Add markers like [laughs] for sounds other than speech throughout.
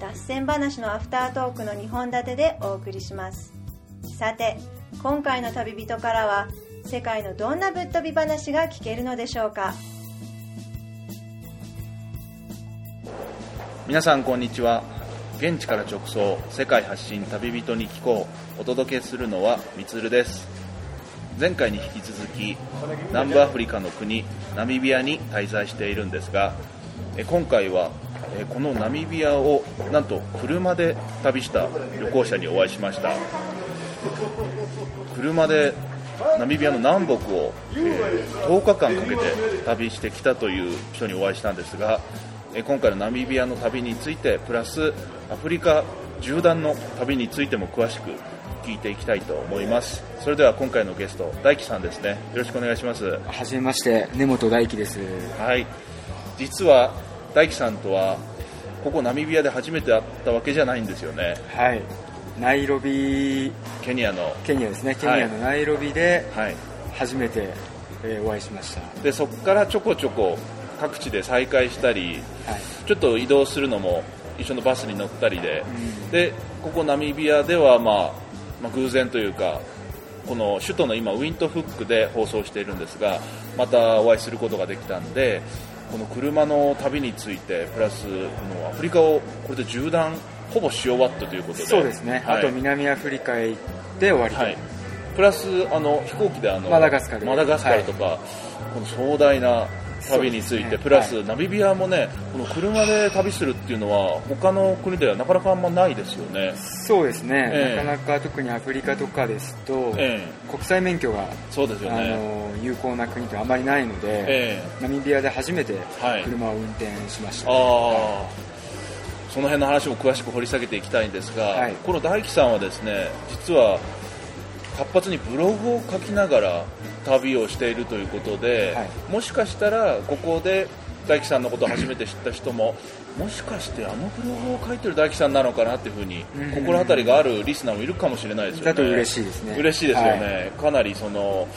脱線話のアフタートークの2本立てでお送りします。さて今回の旅人からは世界のどんなぶっ飛び話が聞けるのでしょうか？皆さんこんにちは。現地から直送世界発信旅人に聞こうお届けするのはみつるです。前回に引き続き南部アフリカの国ナミビアに滞在しているんですが今回はえこのナミビアをなんと車で旅した旅行者にお会いしました。車でナミビアの南北を、えー10日間かけて旅してきたという人にお会いしたんですが、えー今回のナミビアの旅についてプラスアフリカ縦断の旅についても詳しく聞いていきたいと思います。それでは今回のゲスト大樹さんですね。よろしくお願いします。はじめまして根本大樹です。はい。実は大樹さんとはここナミビアで初めて会ったわけじゃないんですよね。はい。ナイロビケニアの。ケニアですね。ケニアのナイロビではい。初めて、えーお会いしました。でそこからちょこちょこ各地で再会したりはい。ちょっと移動するのも一緒のバスに乗ったりで、うん。でここナミビアでは、まあ、まあ偶然というかこの首都の今ウィントフックで放送しているんですがまたお会いすることができたんでこの車の旅についてプラスこのアフリカをこれで縦断ほぼし終わったということで。そうですね、はい。あと南アフリカへ行って終わりと、はい、プラスあの飛行機であのマダガスカル。マダガスカルとか、この壮大な旅について、ね。プラス、はナミビアもねこの車で旅するっていうのは他の国ではなかなかあんまないですよね、そうですね、ええ。なかなか特にアフリカとかですと、え国際免許が、え、そうですよあね、の有効な国ってあまりないので、えナミビアで初めてはい。車を運転しました、え、ああ、その辺の話も詳しく掘り下げていきたいんですが、はい。この大樹さんはですね実は活発にブログを書きながら旅をしているということで、はい。もしかしたらここで大樹さんのことを初めて知った人ももしかしてあのブログを書いてる大樹さんなのかなっていうふうにうん。心当たりがあるリスナーもいるかもしれないですよね。だと嬉しいですね。嬉しいですよね、はい。かなりその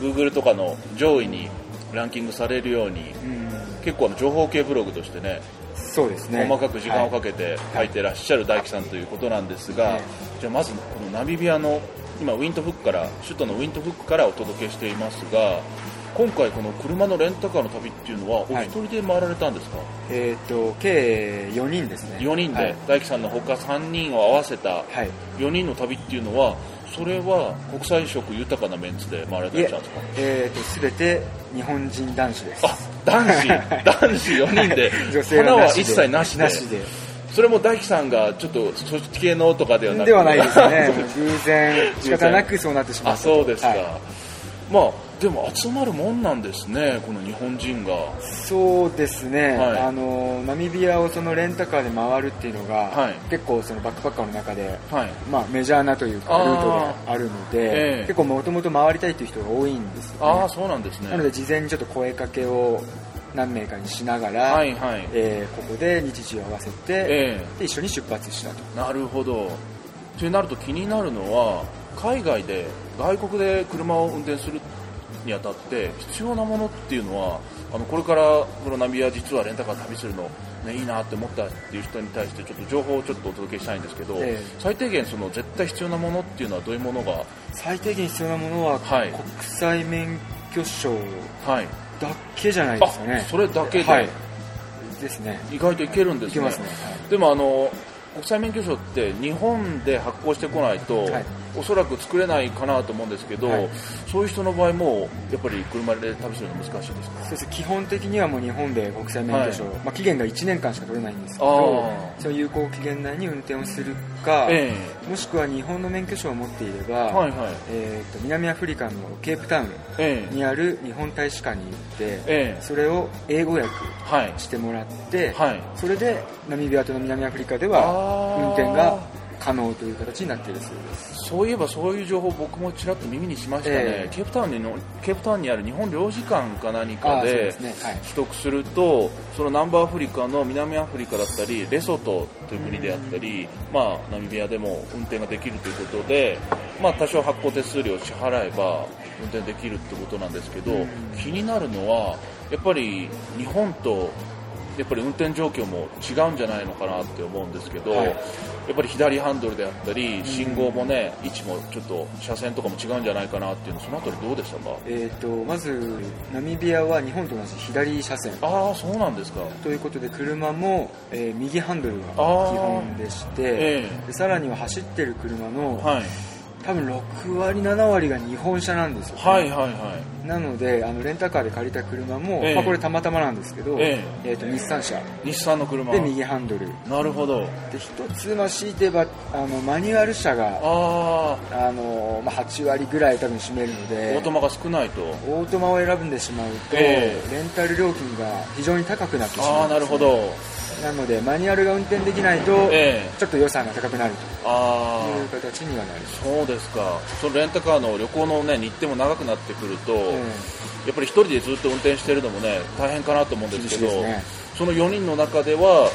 Google とかの上位にランキングされるようにうん。結構あの情報系ブログとしてねそうですね。細かく時間をかけけて書いてらっしゃる大樹さんということなんですが、はいじゃあまずこのナミビアの今ウィントフックから首都のウィントフックからお届けしていますが今回この車のレンタカーの旅っていうのはお一人で回られたんですか、えっ、と計4人ですね。4人で、はい。大樹さんの他3人を合わせたはい。4人の旅っていうのはそれは国際色豊かなメンツで回られたんですか？えー、と全て日本人男子です。あ男子。男子4人で。[laughs] 女性は一切なしで。なしでそれも大樹さんがちょっとそっち系のとかではなく。ではないですね。[laughs] 偶然仕方なくそうなってしまあったそうですか、はい。まあでも集まるもんなんですねこの日本人が。そうですね、はい。あのナミビアをそのレンタカーで回るっていうのが、はい。結構そのバックパッカーの中で、はい。まあ、メジャーなというかルートであるので、ええ。結構もともと回りたいという人が多いんですよ、ね、ああそうなんですね。なので事前にちょっと声かけを何名かにしながら、はいはい。えーここで日時を合わせて、えで一緒に出発したと。えなるほど。となると気になるのは海外で外国で車を運転するにあたって必要なものっていうのはあのこれからこのナミビア実はレンタカー旅するの、ね、いいなって思ったっていう人に対してちょっと情報をちょっとお届けしたいんですけど、ええ。最低限その絶対必要なものっていうのはどういうものが？最低限必要なものは、はい。国際免許証はいだけじゃないですかね。あそれだけで、はい。ですね。意外といけるんですね。いけますね、でもあの国際免許証って日本で発行してこないと、はいおそらく作れないかなと思うんですけど、はい。そういう人の場合もやっぱり車で旅するの難しいですか？そうですね基本的にはもう日本で国際免許証、はい。まあ、期限が1年間しか取れないんですけあどーその有効期限内に運転をするか、えもしくは日本の免許証を持っていれば、えはいはい。えー、と南アフリカのケープタウンええ。にある日本大使館に行って、ええ。それを英語訳はい。してもらって、はい。それでナミビアと南アフリカであはー。運転が可能という形になっているそうです。そういえばそういう情報僕もちらっと耳にしましたね、ええ。ケープタウンにのケープタウンにある日本領事館か何かでですね。はい。取得するとその南部アフリカの南アフリカだったりレソトという国であったり、まあ、ナミビアでも運転ができるということで、まあ、多少発行手数料を支払えば運転できるってことなんですけど、気になるのはやっぱり日本とやっぱり運転状況も違うんじゃないのかなって思うんですけど、はい。やっぱり左ハンドルであったり信号もね位置もちょっと車線とかも違うんじゃないかなっていうのそのあたりどうでしたか？えー、とまずナミビアは日本と同じ左車線。ああそうなんですか。ということで車も、えー右ハンドルが基本でしてえでさらには走ってる車の、はい多分6割7割が日本車なんですよ、ねはいはいはい。なのであのレンタカーで借りた車も、ええ。まあ、これたまたまなんですけど、ええ。ーと日産車。日産の車。で右ハンドル。なるほど。で一つまあ強いてばあのマニュアル車がああの、まあ、8割ぐらい多分占めるのあでオートマが少ないと。オートマを選んでしまうと、ええ。レンタル料金が非常に高くなってしまああうんですね。なるほどなのでマニュアルが運転できないと、ええ。ちょっと予算が高くなるあというあ形にはなります、そうですか。そのレンタカーの旅行のね日程も長くなってくると、えやっぱり一人でずっと運転してるのもね大変かなと思うんですけどね。その4人の中では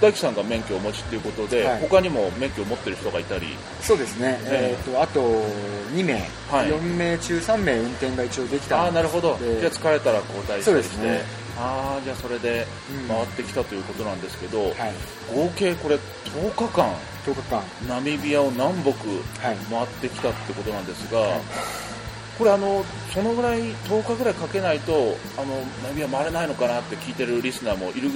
大樹さんが免許をお持ちということで、はい。他にも免許を持ってる人がいたり。えそうですね、ええ。えーとあと2名、はい。4名中3名運転が一応できたああなるほど。でじゃあ疲れたら交代したりして、そうですねああじゃあそれでうん。回ってきたということなんですけど、はい、合計これ10日間10日間。ナミビアを南北はい。回ってきたってことなんですが、これあのそのぐらい10日ぐらいかけないとあのナミビア回れないのかなって聞いてるリスナーもいる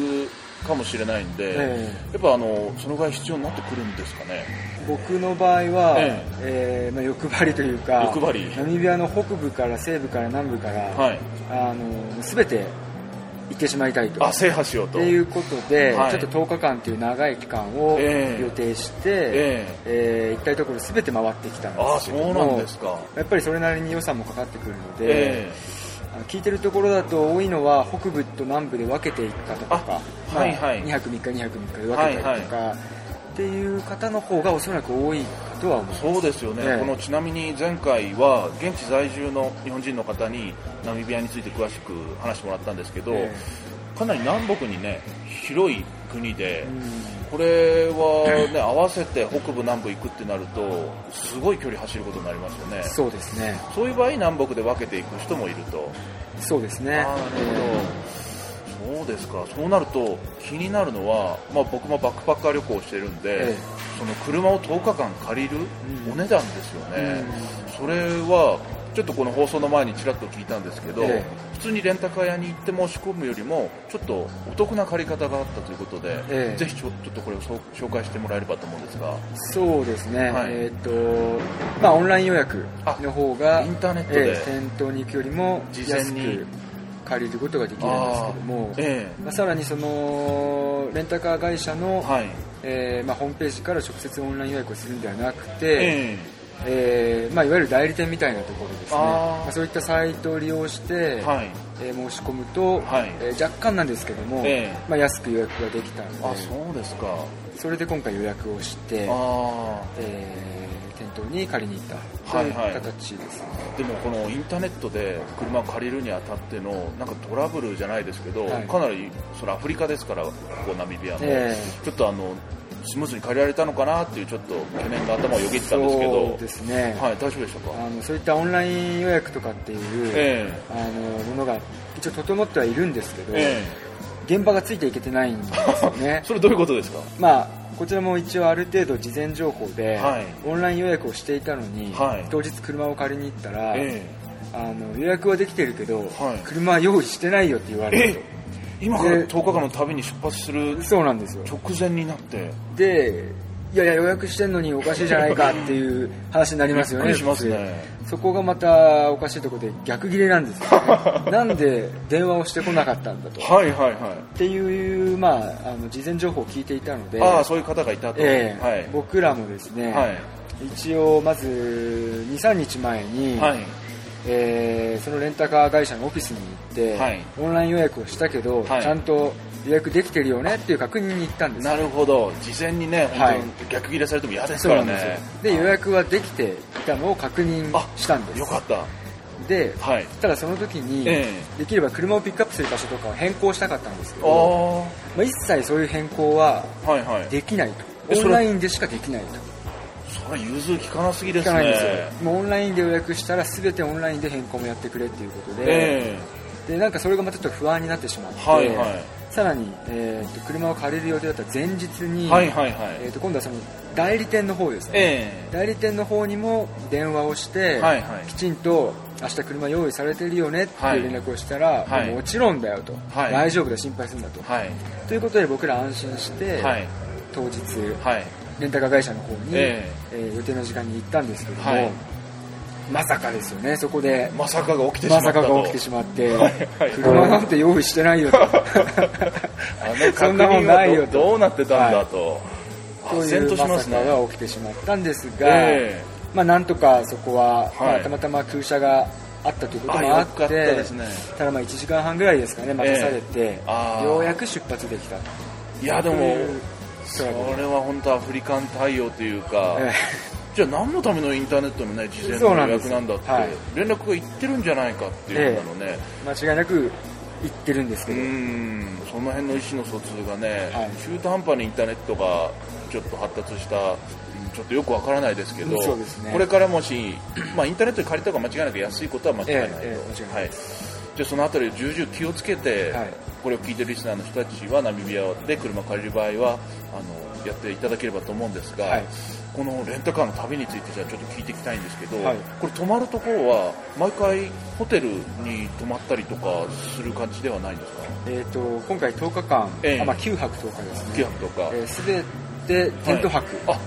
かもしれないんで、えやっぱあのそのぐらい必要になってくるんですかね。僕の場合は、ええーまあ、欲張りというか欲張り。ナミビアの北部から西部から南部から、はい。あの全て行ってしまいたいと。あ制覇しようと。いうことで、はい。ちょっと10日間という長い期間をええ。予定して、ええ。ー行きたいところ全て回ってきたんですけどもうなんですか。やっぱりそれなりに予算もかかってくるので、えあの聞いてるところだと多いのは北部と南部で分けていく方とか、あはいはい。2泊3日2泊3日で分けたりとか、っていう方の方がおそらく多いかとは思います。そうですよね、ええ。このちなみに前回は現地在住の日本人の方にナミビアについて詳しく話してもらったんですけど、え。かなり南北にね広い国で、うん。これはね [laughs] 合わせて北部南部行くってなるとすごい距離走ることになりますよね。そうですね。そういう場合南北で分けていく人もいると。そうですね。なるほど、そうですか。そうなると気になるのは、まあ、僕もバックパッカー旅行をしてるんで、ええ。その車を10日間借りるうん。お値段ですよね、それはちょっとこの放送の前にちらっと聞いたんですけど、え普通にレンタカー屋に行って申し込むよりもちょっとお得な借り方があったということで、ええ。ぜひちょっとこれを紹介してもらえればと思うんですが。そうですね、はい。えっ、とまあオンライン予約の方がインターネットで。ええ店頭に行くよりも事前に借りることができるんですけども、えまあ、さらにそのレンタカー会社えの、はい。えーまあ、ホームページから直接オンライン予約をするんではなくて、ええ。ーまあ、いわゆる代理店みたいなところですね。まあ、そういったサイトを利用して、えはい。えー申し込むと、はい。えー若干なんですけども、ええ。まあ、安く予約ができたので。あそうですか。それで今回予約をして、あえー店頭に借りに行ったいいうはい。形ですね、ーでもこのインターネットで車を借りるにあたってのなんかトラブルじゃないですけど、はい。かなりそれアフリカですからここナミビアの、えちょっとあのスムーズに借りられたのかなっていうちょっと懸念が頭をよぎってたんですけど。そうですね、はい大丈夫でしたか？あのそういったオンライン予約とかっていう、えあのものが一応整ってはいるんですけど、ええ。現場がついていけてないんですよね。え [laughs] それどういうことですか？まあこちらも一応ある程度事前情報で、はい。オンライン予約をしていたのに、はい。当日車を借りに行ったら、えあの予約はできてるけど、はい。車は用意してないよって言わえれるえ今からで10日間の旅に出発するとそうなんですよ。直前になって。でいやいや予約してんのにおかしいじゃないかっていう話になりますよねね。そこがまたおかしいところで逆ギレなんですよ、ね、[laughs] なんで電話をしてこなかったんだと。はいはいはいっていう、まあ、あの事前情報を聞いていたのでああそういう方がいたと、ええはい。僕らもですね、はい。一応まず23日前に、はい。えーそのレンタカー会社のオフィスに行って、はい。オンライン予約をしたけど、はい。ちゃんと予約できてるよねっていう確認に行ったんです。なるほど。事前にねはい。に逆ギレされても嫌ですそうからなんです。よねで予約はできていたのを確認あしたんです。よかった。ではい。ただその時に、えできれば車をピックアップする場所とかを変更したかったんですけあど、あまあ、一切そういう変更はできないと。オンラインでしかできないと。それ融通きかなすぎです聞かないんですよ。ねもうオンラインで予約したら全てオンラインで変更もやってくれっていうことで,、え。でなんかそれがまたちょっと不安になってしまって、はいはいさらに、えーと車を借りる予定だった前日に、はいはいはい。えーと今度はその代理店の方ですね、え代理店の方にも電話をして、はいはい。きちんと明日車用意されてるよねってはい。いう連絡をしたら、はい。もうもちろんだよと、はい。大丈夫だ心配するんだと、えはい。ということで僕ら安心して、はい。当日はい。レンタカー会社の方に、え。えー予定の時間に行ったんですけども、はいまさかですよね。そこでまさかが起きてしままったと。さかが起きてしまって、はいはい。車なんて用意してないよと。そんなもんないよと。どうなってたんだと、とあ然いうまさかが起きてしまったんですが、えまあ、なんとかそこは、はい。まあ、たまたま空車があったということあもあってたね。ただまあ1時間半ぐらいですかね待たされて、あー。ようやく出発できたいやでもそれは本当アフリカン対応というか、えじゃあ何のためのインターネットのね事前の予約なんだって、はい。連絡がいってるんじゃないかっていうのね、え間違いなく言ってるんですけうど、ん。その辺の意思の疎通がね、はい。中途半端にインターネットがちょっと発達したうんちょっとよくわからないですけど、そうね。これからもし、[clears throat] まあ、インターネットで借りた方が間違いなく安いことは間違いないと、ええはい、じゃあそのあたり重々気をつけて、はい。これを聞いてるリスナーの人たちはナミビアで車借りる場合はあのやっていただければと思うんですが、はい。このレンタカーの旅についてじゃあちょっと聞いていきたいんですけど、はい。これ泊まるところは毎回ホテルに泊まったりとかする感じではないんですか？えー、と今回10日間、ええ。あまあ、9泊10日ですね。キャンプとか、えー、全てテント泊。あ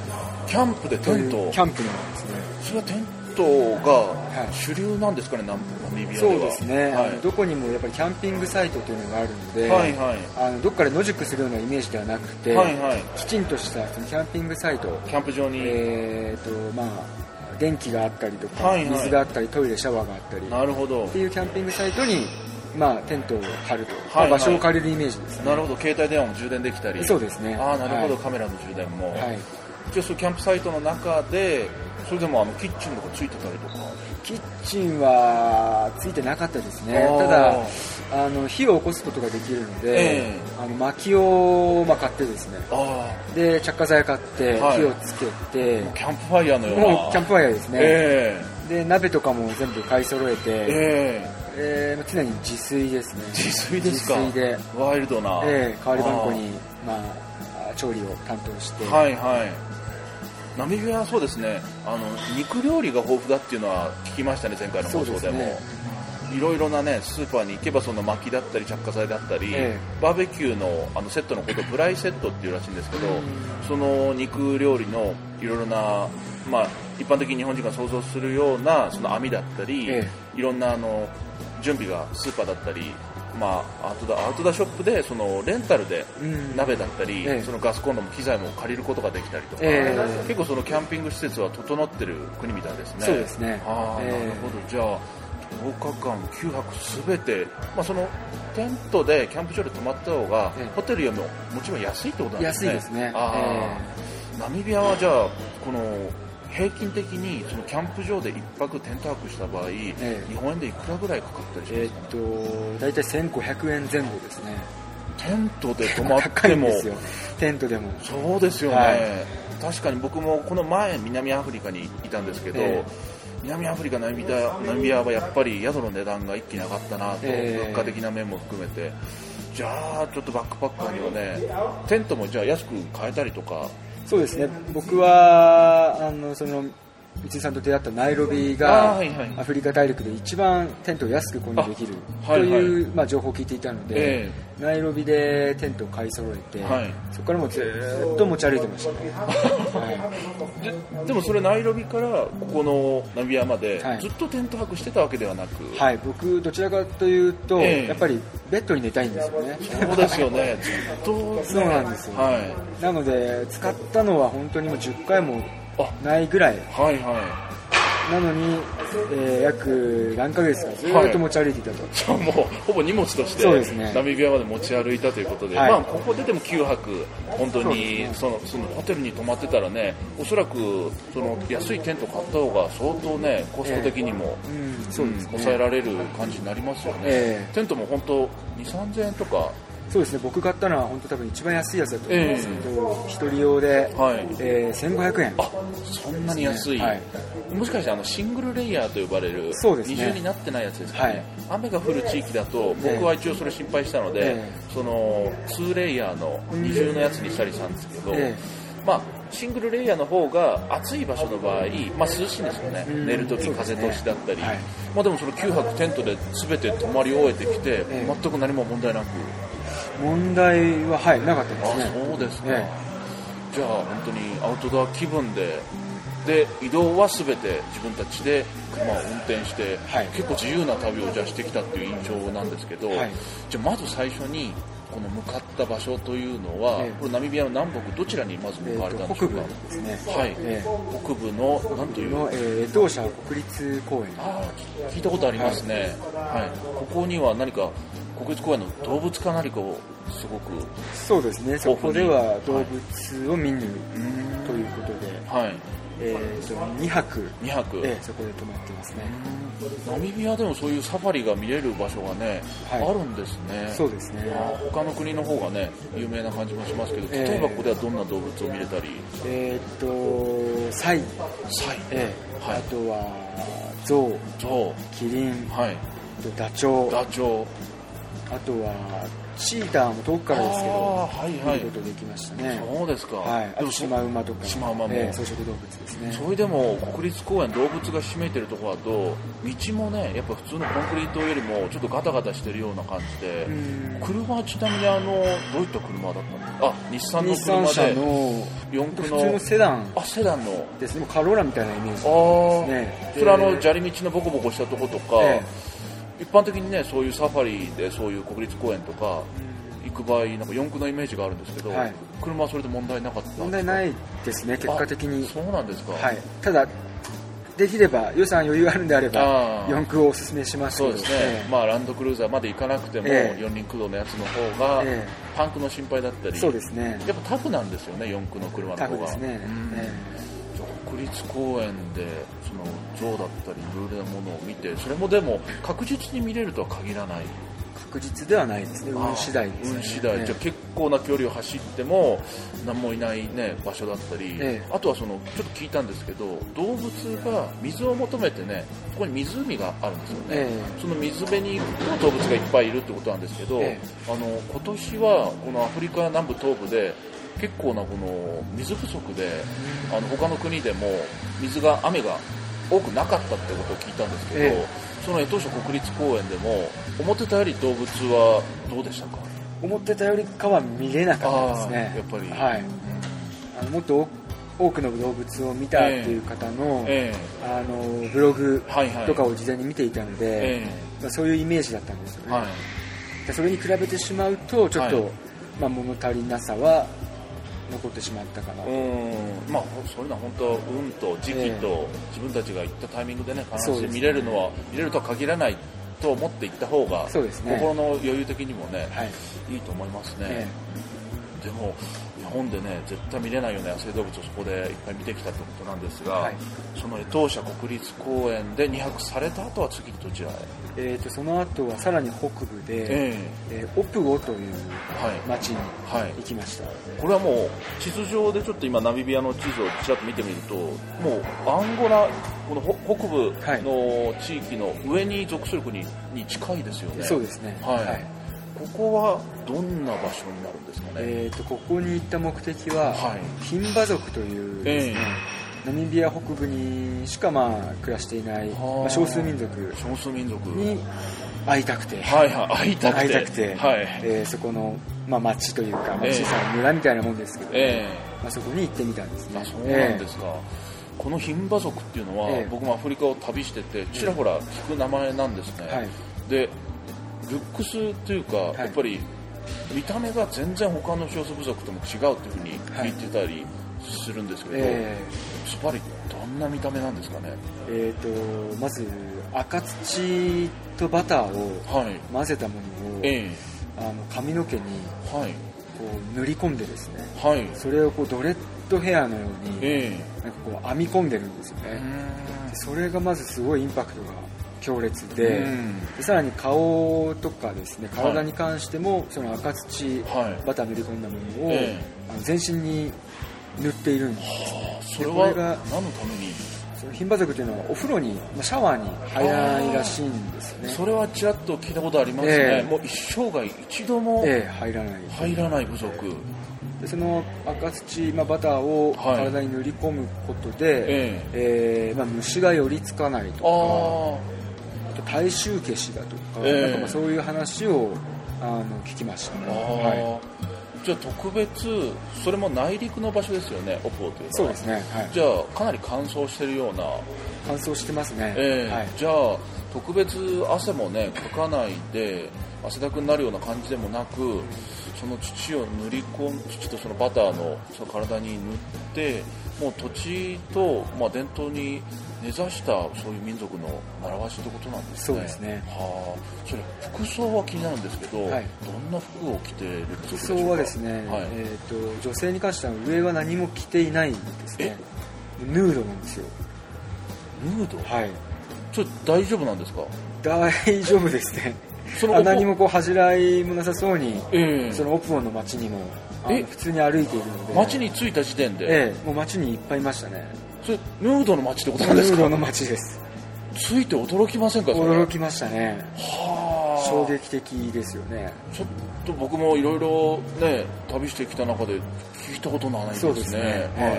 キャンプでテント。キャンプなんですね。それはテントがい。主流なんですかね、ナミビアそうですね、はい。どこにもやっぱりキャンピングサイトというのがあるので、はいはい。あのどっかで野宿するようなイメージではなくて、はいはい。きちんとしたそのキャンピングサイト、キャンプ場に、えーとまあ、電気があったりとか、はいはい。水があったりトイレシャワーがあったり。っなるほど。ていうキャンピングサイトに、まあ、テントを張ると、まあはい。はい場所を借りるイメージですね。なるほど。携帯電話も充電できたり。そうですね。ああなるほど、はい。カメラの充電も、はい、じゃあそのキャンプサイトの中でそれでもあのキッチンとかついてたりとか。キッチンはついてなかったですね。ただあの火を起こすことができるので、ええ。あの薪を、まあ、買ってですね。あで着火剤買ってはい。火をつけて、あキャンプファイヤーのような。もうキャンプファイヤーですね、えで鍋とかも全部買い揃えて、ええ。えー常に自炊ですね。自炊ですか。自炊で、ワイルドな、えー代わり番号にまあ、調理を担当して、はいはいナミビアはそうですね。あの肉料理が豊富だっていうのは聞きましたね前回の放送でも。いろいろなねスーパーに行けばその薪だったり着火剤だったり、えバーベキューのあのセットのことをブライセットっていうらしいんですけど、うん。その肉料理のいろいろなまあ一般的に日本人が想像するようなその網だったり、え。いろんなあの準備がスーパーだったりまあ、アウトドアアウトドアショップでそのレンタルでうん。鍋だったり、ええ。そのガスコンロも機材も借りることができたりとか、ええ。結構そのキャンピング施設は整ってる国みたいですね。そうですね。ああ、ええ。なるほど。じゃあ10日間9泊すべて、まあそのテントでキャンプ場で泊まった方が、ええ。ホテルよりももちろん安いってことなんですね。安いですね。ああ、ナミビアはじゃあこの平均的にそのキャンプ場で1泊テント泊した場合、え日本円でいくらぐらいかかったりしえますか、ーっと大体1500円前後ですね。テントで泊まっ高てもテントでも。そうですよね、はい。確かに僕もこの前南アフリカにいたんですけど、え南アフリカナミビアナミビアはやっぱり宿の値段が一気に上がったなと、ええ。物価的な面も含めて。じゃあちょっとバックパッカーにはねテントもじゃあ安く買えたりとかそうですね。僕はあのその三井さんと出会ったナイロビがアフリカ大陸で一番テントを安く購入できるという、まあ、情報を聞いていたので、えナイロビでテントを買い揃えて、はい。そこからもうずーっと持ち歩いてましたね、[laughs] はででもそれナイロビからここのナミビアまではい。ずっとテント泊してたわけではなく、いはい、僕どちらかというと、ええ。やっぱりベッドに寝たいんですよね。そうですよね。[laughs] ずっと、ね、そうなんですよ。はい。なので使ったのは本当にもう10回もあないぐらい。はいはなのに、えー約何ヶ月かずーっと持ち歩いていたと、いじゃあもうほぼ荷物としてそうですね。ナミビアまで持ち歩いたということで、はい。まあここででも9泊本当にそね。そのそのホテルに泊まってたらねおそらくその安いテント買った方が相当ねコスト的にも、うん、そうですね、抑えられる感じになりますよね、えテントも本当2 3 0円とかそうですね僕買ったのは本当多分一番安いやつだと思うんですけど、一人用で、はい。えー1500円。あそんなに安い、はい。もしかしてあのシングルレイヤーと呼ばれるそうですね。二重になってないやつですかね、はい。雨が降る地域だと僕は一応それ心配したので、えその2レイヤーの二重のやつにしたりしたんですけど、えまあ、シングルレイヤーの方が暑い場所の場合、まあ、涼しいんですよね、うん。寝るとき風通しだったり、はい。まあ、でもその9泊テントで全て泊まり終えてきて、ええ。全く何も問題なく、問題ははいなかったですあねそうですか、えじゃあ本当にアウトドア気分でで移動は全て自分たちで車を運転して、はい。結構自由な旅をじゃあしてきたっていう印象なんですけど、はい。じゃあまず最初にこの向かった場所というのは、ええ。これナミビアの南北どちらにまずえ向かわれたんでしょうか、北部ですね。はい、え北部のなんという？の、えー、当社国立公園。ああ聞いたことありますね、はい。ここには何か国立公園の動物か何かをすごくそうですね。そこでは動物を見ぬうんということで、はい。えー、と2泊、2泊、えーそこで泊まってますね、ナミビアでもそういうサファリが見れる場所がね、はい。あるんですね。そうですね。他の国の方がね、有名な感じもしますけど、ええ例えばここではどんな動物を見れたり、えっ、とサイ、サイ、えー。はい。あとはゾウ。ゾキリン。ウ、はい、ダチョウ。ダチョウ、あとはチーターも遠くからですけどはいはい。見ることできましたね。そうですか。はい、あとシマウマとか。シマウマも。えー草食動物ですね。それでも国立公園動物が占めてるところだと道もねやっぱ普通のコンクリートよりもちょっとガタガタしてるような感じでうん。車はちなみにあのどういった車だったんですか？あ日産の日産車車での四駆の。普通のセダン。あセダンの。ですね。カローラみたいなイメージああ、ね。それあので砂利道のボコボコしたとことか、え一般的にねそういうサファリでそういう国立公園とか行く場合なんか四駆のイメージがあるんですけど、はい。車はそれで問題なかった問題ないですね結果的に。あそうなんですか。はい。ただできれば予算余裕があるんであれば四駆をおすすめしますけど。そうですね、えまあランドクルーザーまで行かなくても、ええ。四輪駆動のやつの方が、えパンクの心配だったり。そうですね。やっぱタフなんですよね四駆の車のタ方が。フですね、うん。えじゃあ国立公園でその象だったりいろいろなものを見てそれもでも確実に見れるとは限らない。え確実ではないですね。運次第ですね。運次第、ええじゃあ結構な距離を走っても何もいない、ね、場所だったり、ええ。あとはそのちょっと聞いたんですけど動物が水を求めてねここに湖があるんですよね、えその水辺に行くと動物がいっぱいいるってことなんですけど、え。あの今年はこのアフリカ南部東部で結構なこの水不足であの他の国でも水が雨が多くなかったってことを聞いたんですけど、ええ。その江東省国立公園でも思ってたより動物はどうでしたか？思ってたよりかは見れなかったですね。やっぱり。はい。あのもっと多多くの動物を見たっていう方の,、えあのブログとかを事前に見ていたので、えまあ、そういうイメージだったんですよね、えはい。でそれに比べてしまうとちょっと、はい。まあ、物足りなさは残ってしまったかなと、うん。まあそういうのは本当運と時期と自分たちが行ったタイミングでね必ずそうですね。見れるのは見れるとは限らないと思って行った方がね。心の余裕的にもねはい。いいと思いますね、えでも日本でね絶対見れないような野生動物をそこでいっぱい見てきたってことなんですが、はい。その江東社国立公園で2泊された後は次どちらへ？えー、とその後はさらに北部で、ええ。ーオプゴというはい町にはい。行きました、これはもう地図上でちょっと今ナミビアの地図をちらっと見てみるともうアンゴラこのほ北部の地域の上に属する国に近いですよね、そうですね。はいここはどんな場所になるんですかね、えー、とここに行った目的は、はい。牝馬族というですね、ナミビア北部にしかまあ暮らしていない、少数民族少数民族。に会いたくて、はいはい会いたくて。会いたくて、はい。えーそこの、まあ、町というか、小さな村みたいなもんですけど、えまあ、そこに行ってみたんですね。えあそうなんですか、この牝馬族っていうのは、ええ。僕もアフリカを旅しててちらほら聞く名前なんですね、はい。でルックスというか、い。やっぱり見た目が全然他の少数部族とも違うっていうふうに聞い。てたりするんですけど、えズバリどんな見た目なんですかね？ーえーとまず赤土とバターをはい。混ぜたものを、えあの髪の毛にえはい。こう塗り込んでですねはい。それをこうドレッドヘアのように、えなんかこう編み込んでるんですよえね、それがまずすごいインパクトが強烈で,、うん。でさらに顔とかですね体に関しても、その赤土、はい。バター塗り込んだものを、えあの全身に塗っているんですあそれはこれが何のために？その牝馬族というのはお風呂にまあシャワーに入らないらしいんですよね。それはちらっと聞いたことありますね、ええ。もう一生涯一度もええ入らない入らない部族、でその赤土、まあ、バターをはい。体に塗り込むことで、ええ。ーまあ、虫が寄りつかないとかと体臭消しだとか,、ええ。なんかまあそういう話をあの聞きましたね、あ、はじゃあ特別それも内陸の場所ですよねオポーというのい、は。そうですね、はい、じゃあかなり乾燥してるような、乾燥してますね、ええ。はい、じゃあ特別汗もねかかないで汗だくになるような感じでもなくその土を塗り込ん土とそのバターのその体に塗ってもう土地と、まあ、伝統に根ざしたそういう民族の習わしってことなんですね。そうですね。はあ。それ服装は気になるんですけど、はい。どんな服を着てる部族で服しょうか装はですね、はい。えー、と女性に関しては上は何も着ていないんですね。ヌードなんですよ。ヌード、はい。ちょっと大丈夫なんですか？大丈夫ですね。そのあ何もこう恥じらいもなさそうに、ええ。そのオプオンの街にも。あえの普通に歩いているので。街に着いた時点で、ええもう街にいっぱいいましたね。それヌードの街ってことヌなんですか？ードの街です。着いて驚きませんか？驚きましたね。はあ。衝撃的ですよね。ちょっと僕もいろいろね旅してきた中で聞いたことないですね。そうですね。は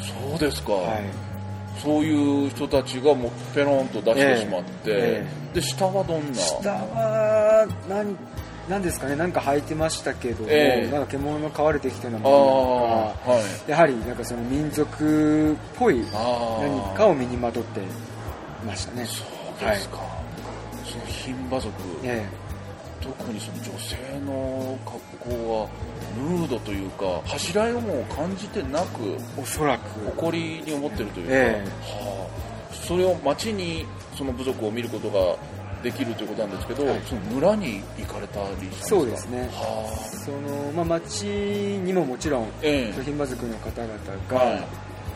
い、そうですか、はい。そういう人たちがもうペロンと出してしまって、えで下はどんな？下は何何ですかねなんか履いてましたけども、ええ。なんか獣の飼われてきたようなあものなのかあはい。やはりなんかその民族っぽい何かを身にまとっていましたね。そうですか、その牝馬族、え特にその女性の格好はヌードというか柱いをも感じてなくえおそらく誇りに思ってるというか、えはあ、それを町にその部族を見ることができるということなんですけど、はい。その村に行かれたりしたそうですね。はその、まあ、町にももちろんあ、え。え牝馬族の方々が、はい。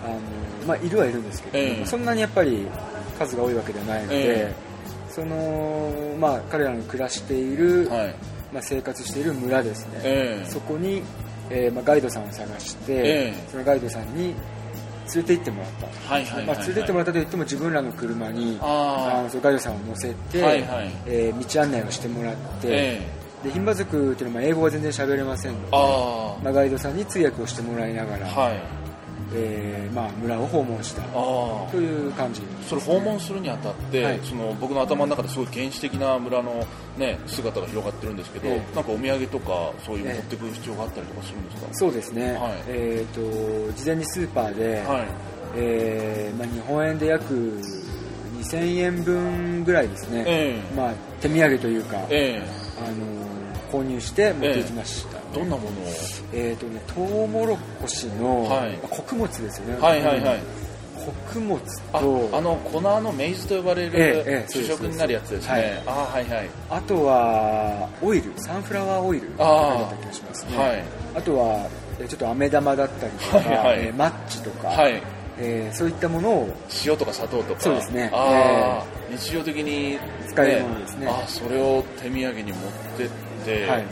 あのまあ、いるはいるんですけど、ええ。そんなにやっぱり数が多いわけではないので、え。そのまあ、彼らの暮らしている、はい。まあ、生活している村ですね、ええ。そこに、えーまあ、ガイドさんを探して、ええ。そのガイドさんに連れて行ってもらった。はいはいはい、まあ、連れて行ってもらったといっても自分らの車にああのそのガイドさんを乗せて、はいはい。えー道案内をしてもらって、ええ。で牝馬族っていうのは英語は全然喋れませんのであまあ、ガイドさんに通訳をしてもらいながら、あはいえーまあ、村を訪問したああという感じそれ訪問するにあたって、はい。その僕の頭の中ですごい原始的な村の、ね、姿が広がってるんですけど、ええ。なんかお土産とかそういうええ持ってくる必要があったりとかするんですか、そうですね、はい。えー、と事前にスーパーで、はい。えーまあ、日本円で約2000円分ぐらいですね、ええ。まあ、手土産というか、えあの購入して持っていきました、えどんなものを？えーとね、トウモロコシの、はい。まあ穀物ですよね、はいはいはい。穀物あとあの粉のメイズと呼ばれるええええ主食になるやつですね、はいあはいはい。あとはオイルサンフラワーオイル。あった気がしますね、はい。あとはえちょっと飴玉だったりとか、はいはい。えーマッチとか、はい。えーそういったものを塩とか砂糖とか。そうですね。あー。日常的に、使えるものですね。あそれを手土産に持ってって、はい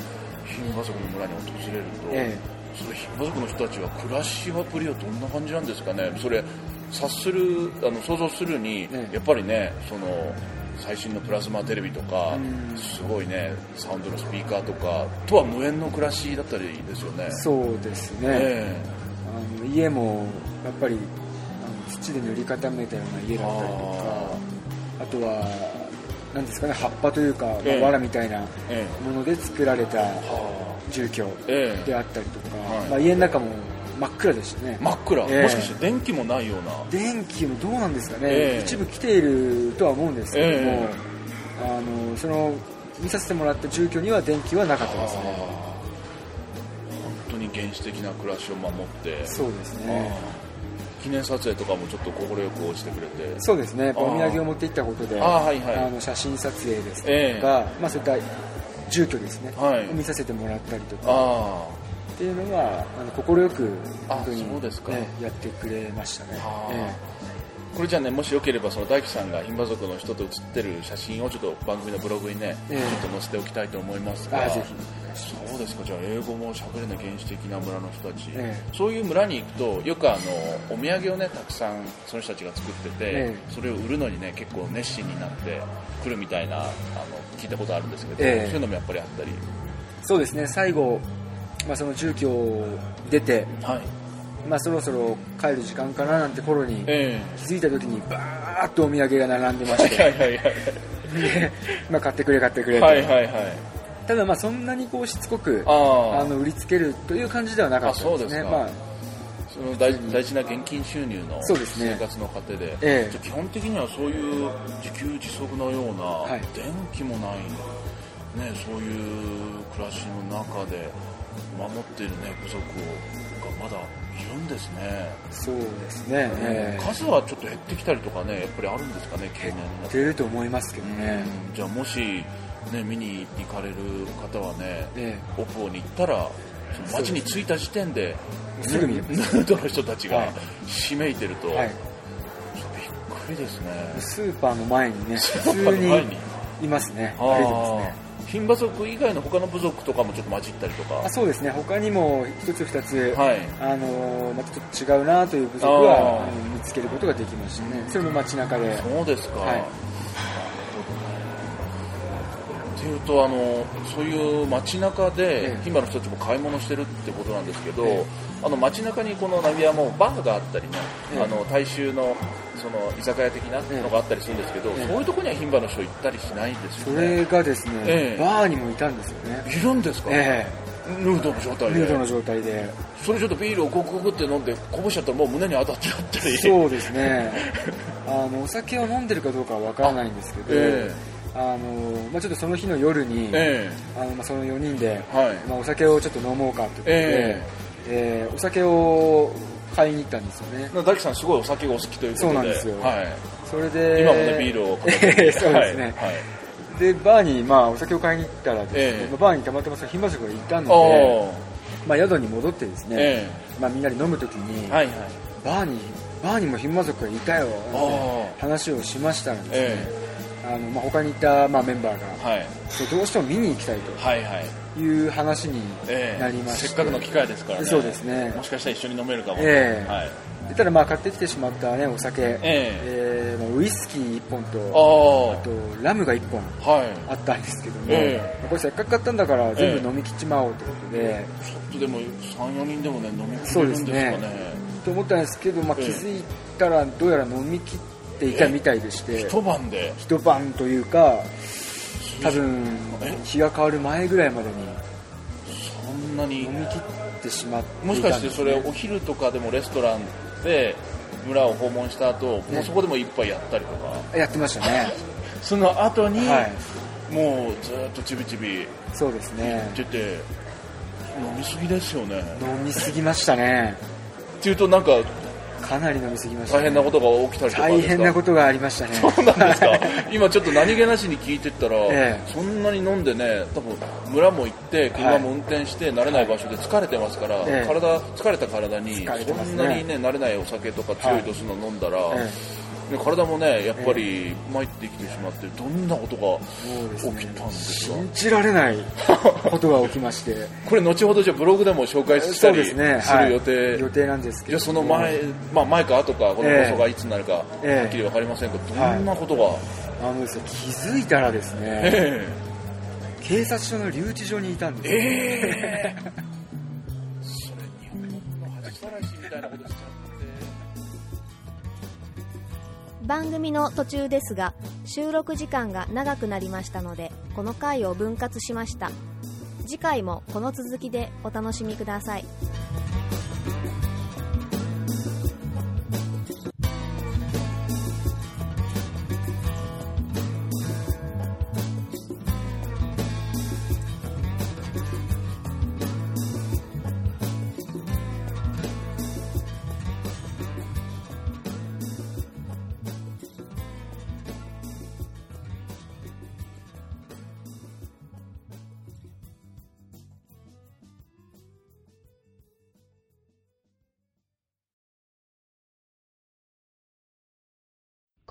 牝馬族の村に訪れると、えそれ牝馬族の人たちは暮らしはぶりはどんな感じなんですかね？それ察するあの想像するに、ええ。やっぱりねその最新のプラズマテレビとかうん。すごいねサウンドのスピーカーとかとは無縁の暮らしだったりですよね。そうですね、えあのの家もやっぱりあの土で塗り固めたような家だったりとかあとは何ですかね葉っぱというか、まあええ藁みたいなえもので作られたは住居ええ。であったりとか、はい。まあ、家の中も真っ暗でしたね。真っ暗、ええ。もしかして電気もないような。電気もどうなんですかね、ええ。一部来ているとは思うんですけども、えあのその見させてもらった住居には電気はなかったですね。本当に原始的な暮らしを守って。そうですあねー記念撮影とかもちょっと快く応じてくれて。そうですね。お土産を持って行ったことであーはいはい。あの写真撮影ですとか、ええ。まあ、そういった住居ですね、はい。を見させてもらったりとか。あっていうのは快くあ本当にねやってくれましたねこれじゃあねもしよければその大樹さんが牝馬族の人と写ってる写真をちょっと番組のブログにね、ええ。ちょっと載せておきたいと思いますが。そうですかじゃあ英語も喋れない原始的な村の人たち、えそういう村に行くとよくあのお土産をねたくさんその人たちが作ってて、えそれを売るのにね結構熱心になって来るみたいなあの聞いたことあるんですけど、ええ。そういうのもやっぱりあったり。えそうですね。最後、まあ、その住居を出て、はいまあ、そろそろ帰る時間かななんて頃にえ気づいた時にバーッとお土産が並んでまえして。[laughs] まあ買ってくれ買ってくれと、はいはいはい。ただまあそんなにこうしつこくああ。の売りつけるという感じではなかったですね。あそうですか。まあその大大事な現金収入の生活の糧で、ええ。じゃあ基本的にはそういう自給自足のような、はい。電気もない、ね、そういう暮らしの中で守っている、ね、部族がまだいるんですね、そうですね、ええ。数はちょっと減ってきたりとかねやっぱりあるんですかね経年になって。出ると思いますけどね、うん。じゃあもし、ね、見に行かれる方はね、えオポに行ったらその町に着いた時点でえす。ぐード [laughs] の人たちがはい。ひしめいてると、はい、びっくりですね。スーパーの前にねス普通ーパーの前に。にいますね。あ歩いてますねー牝馬族以外の他の部族とかもちょっと混じったりとか。あそうですね。他にも一つ二つ、はい。あのーまたちょっと違うなという部族は見つけることができましたね。それも街中で。そうですか、はいっていうとあのそういう街中でええ。牝馬の人たちも買い物してるってことなんですけど、ええ。あの街中にこのナビはもうバーがあったりね、ええ。あの大衆のその居酒屋的なのがあったりするんですけど、ええ。そういうところには牝馬の人行ったりしないんですそよねれがですね、ええ。バーにもいたんですよね。いるんですか、えヌードの状え態で。ヌードの状態で。それちょっとビールをゴクゴクって飲んでこぼしちゃったらもう胸に当たっちゃったりそうですね。あのお酒を飲んでるかどうかはわからないんですけど、[laughs] えあのまあ、ちょっとその日の夜に、えあのまあ、その4人で、えはい。まあ、お酒をちょっと飲もうかってことで、ええ。ーお酒を買いに行ったんですよね。大樹さんすごいお酒がお好きということで。そうなんですよ。はい、それで今もねビールを片手にええそうですね、はい。はい。でバーに、まあ、お酒を買いに行ったらですね、ええ。まあバーにたまたまその牝馬族がいたので、まあ、宿に戻ってですね、えまあ、みんなで飲むときに、えはいはい。バーにバーにも牝馬族がいたよあなんてー話をしましたらですね、えあのまあ、他にいた、まあ、メンバーがはい。どうしても見に行きたいはいはい。という話にええなりまして、せっかくの機会ですからね。そうですね。もしかしたら一緒に飲めるかも、ええ。はい。でただまあ買ってきてしまった、ね、お酒、ええ。ーまあウイスキー1本とああとラムが1本あったんですけども、えまあこれせっかく買ったんだから全部飲み切っちまおうということで、ちょっとでも34人でもね飲み切れるんですかね。ね。と思ったんですけど、まあ、ええ。気づいたらどうやら飲み切っていたみたいでして、一晩で？一晩というか多分え？日が変わる前ぐらいまでにそんなに？飲み切ってしまってもしかしてそれお昼とかでもレストランで村を訪問した後、もうそこでも一杯やったりとか？やってましたね。[laughs] その後に、はい。もうずっとちびちびそうですね。出て飲みすぎですよね。飲みすぎましたね。っていうとなんかかなり飲みすぎました、ね、大変なことが起きたりとか大変なとことがありましたね。そうなんですか？今ちょっと何気なしに聞いてったら、ええ。そんなに飲んでね多分村も行って車も運転して慣れない場所で疲れてますから、ええ。体疲れた体にそんなにね慣れないお酒とか強い度数の飲んだら、えね体もねやっぱり参ってきてしまってどんなことが起きたんですか？信じられない [laughs] ことが起きまして。これ後ほどじゃあブログでも紹介したりでする予定、はい、予定なんですけど。その前、まあ、前か後かこの放送がいつになるか、ええ。はっきり分かりませんがどんなことが、あのですね気づいたらですねえ警察署の留置所にいたんですよ。ええ。え [laughs] それ日本の話嵐みたいなことしちゃって番組の途中ですが収録時間が長くなりましたのでこの回を分割しました。次回もこの続きでお楽しみください。